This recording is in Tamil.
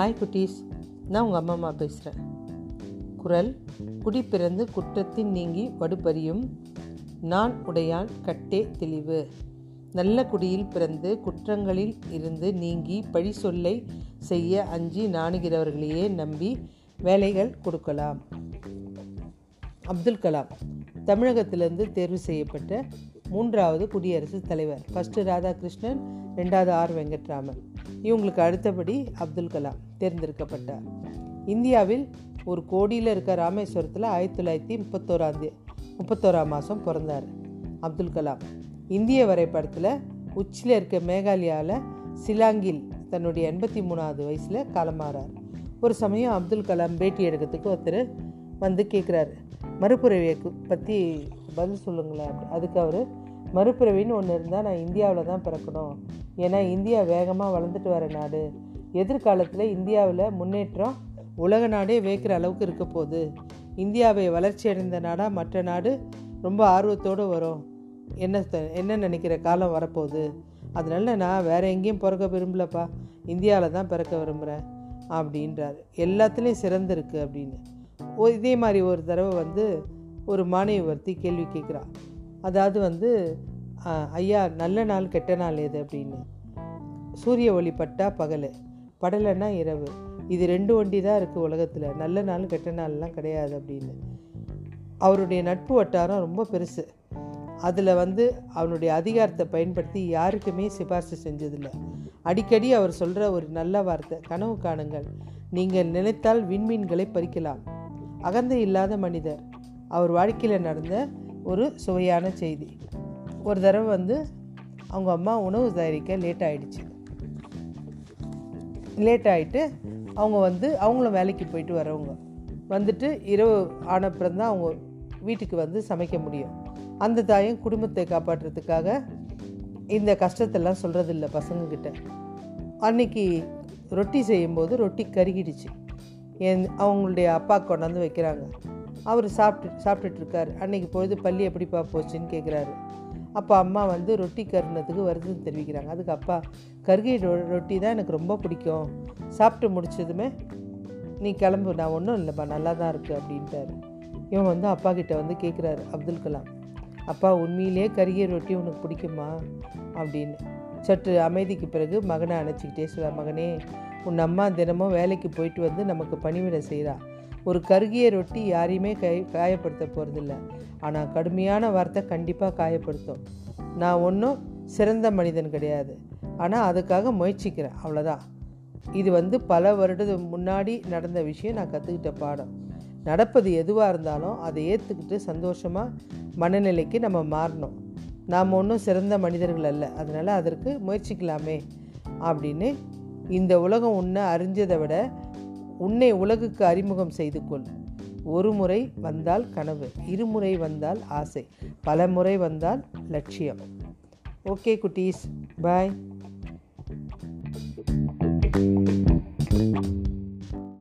ஹாய் குட்டீஸ். நான் உங்கள் அம்மா அம்மா பேசுகிறேன் குரல் குடி பிறந்து குற்றத்தின் நீங்கி வடுபறியும் நான் உடையான் கட்டே தெளிவு. நல்ல குடியில் பிறந்து குற்றங்களில் இருந்து நீங்கி பழி சொல்லை செய்ய அஞ்சி நாணுகிறவர்களையே நம்பி வேலைகள் கொடுக்கலாம். அப்துல் கலாம் தமிழகத்திலிருந்து தேர்வு செய்யப்பட்ட மூன்றாவது குடியரசுத் தலைவர். ஃபஸ்ட்டு ராதாகிருஷ்ணன் ரெண்டாவது ஆர் வெங்கட்ராமன். இவங்களுக்கு அடுத்தபடி அப்துல் கலாம் தேர்ந்தெடுக்கப்பட்டார் இந்தியாவில் ஒரு கோடியில் இருக்க ராமேஸ்வரத்தில் ஆயிரத்தி தொள்ளாயிரத்தி முப்பத்தோராம் முப்பத்தோராம் மாதம் பிறந்தார் அப்துல் கலாம். இந்திய வரைபடத்தில் உச்சியில் இருக்க மேகாலயாவில் சிலாங்கில் தன்னுடைய எண்பத்தி மூணாவது வயசில் காலமாறார். ஒரு சமயம் அப்துல் கலாம் பேட்டி எடுக்கிறதுக்கு ஒருத்தர் வந்து கேட்குறாரு மறுபுறவியை பற்றி பதில் சொல்லுங்களேன். அதுக்கு அவர் மறுபிறவின்னு ஒன்று இருந்தால் நான் இந்தியாவில் தான் பிறக்கணும். ஏன்னா இந்தியா வேகமாக வளர்ந்துட்டு வர நாடு. எதிர்காலத்தில் இந்தியாவில் முன்னேற்றம் உலக நாடே வேக்கிற அளவுக்கு இருக்க போகுது. இந்தியாவை வளர்ச்சி அடைந்த நாடாக மற்ற நாடு ரொம்ப ஆர்வத்தோடு வரும். என்ன என்ன நினைக்கிற காலம் வரப்போகுது? அதனால நான் வேறு எங்கேயும் பிறக்க விரும்பலப்பா. இந்தியாவில் தான் பிறக்க விரும்புகிறேன் அப்படின்றார். எல்லாத்துலேயும் சிறந்திருக்கு அப்படின்னு. இதே மாதிரி ஒரு தடவை வந்து ஒரு மாணவி ஒருத்தி கேள்வி கேட்குறான் அதாவது வந்து ஐயா நல்ல நாள் கெட்ட நாள் எது அப்படின்னு. சூரிய ஒளி பட்டா பகல் படலைன்னா இரவு. இது ரெண்டு வண்டி தான் இருக்குது உலகத்தில். நல்ல நாள் கெட்ட நாள்லாம் கிடையாது அப்படின்னு. அவருடைய நட்பு வட்டாரம் ரொம்ப பெருசு. அதில் வந்து அவனுடைய அதிகாரத்தை பயன்படுத்தி யாருக்குமே சிபாரிசு செஞ்சதில்லை. அடிக்கடி அவர் சொல்கிற ஒரு நல்ல வார்த்தை கனவு காணுங்கள். நீங்கள் நினைத்தால் விண்மீன்களை பறிக்கலாம். அகந்தை இல்லாத மனிதர். அவர் வாழ்க்கையில் நடந்த ஒரு சுவையான செய்தி. ஒரு தடவை வந்து அவங்க அம்மா உணவு தயாரிக்க லேட் ஆகிடுச்சு லேட் ஆகிட்டு அவங்க வந்து அவங்களும் வேலைக்கு போயிட்டு வரவங்க வந்துட்டு இரவு ஆனப்புறம் தான் அவங்க வீட்டுக்கு வந்து சமைக்க முடியும். அந்த தாயும் குடும்பத்தை காப்பாற்றுறதுக்காக இந்த கஷ்டத்தெல்லாம் சொல்கிறதில்ல பசங்கக்கிட்ட அன்னைக்கு ரொட்டி செய்யும்போது ரொட்டி கருகிடுச்சு. என் அவங்களுடைய அப்பா கொண்டாந்து வைக்கிறாங்க. அவர் சாப்பிட்டு சாப்பிட்டுட்ருக்காரு. அன்னைக்கு பொழுது பள்ளி எப்படிப்பா போச்சுன்னு கேட்குறாரு அப்போ அம்மா வந்து ரொட்டி கருணத்துக்கு வருதுன்னு தெரிவிக்கிறாங்க. அதுக்கு அப்பா கருகை ரொ ரொட்டி தான் எனக்கு ரொம்ப பிடிக்கும். சாப்பிட்டு முடிச்சதுமே நீ கிளம்பு. நான் ஒன்றும் இல்லைப்பா நல்லா தான் இருக்குது அப்படின்ட்டாரு. இவன் வந்து அப்பா கிட்ட வந்து கேட்குறாரு அப்துல் கலாம் அப்பா உண்மையிலே கருகிய ரொட்டி உனக்கு பிடிக்குமா? அப்படின்னு. சற்று அமைதிக்கு பிறகு மகனை அணைச்சிக்கிட்டே சொல்ல மகனே உன் அம்மா தினமும் வேலைக்கு போயிட்டு வந்து நமக்கு பணிவிட செய்கிறா ஒரு கருகிய ரொட்டி யாரையுமே கை காயப்படுத்த போகிறதில்ல ஆனால் கடுமையான வார்த்தை கண்டிப்பாக காயப்படுத்தும். நான் ஒன்றும் சிறந்த மனிதன் கிடையாது. ஆனால் அதுக்காக முயற்சிக்கிறேன். அவ்வளோதான் இது வந்து பல வருடத்துக்கு முன்னாடி நடந்த விஷயம். நான் கற்றுக்கிட்ட பாடம். நடப்பது எதுவாக இருந்தாலும் அதை ஏற்றுக்கிட்டு சந்தோஷமாக மனநிலைக்கு நம்ம மாறணும். நாம் ஒன்றும் சிறந்த மனிதர்கள் அல்ல. அதனால் அதற்கு முயற்சிக்கலாமே அப்படின்னு இந்த உலகம் உன்னை அறிஞ்சதை விட உன்னை உலகுக்கு அறிமுகம் செய்து கொள். ஒரு முறை வந்தால் கனவு இருமுறை வந்தால் ஆசை பல முறை வந்தால் லட்சியம். ஓகே குட்டீஸ் பாய்.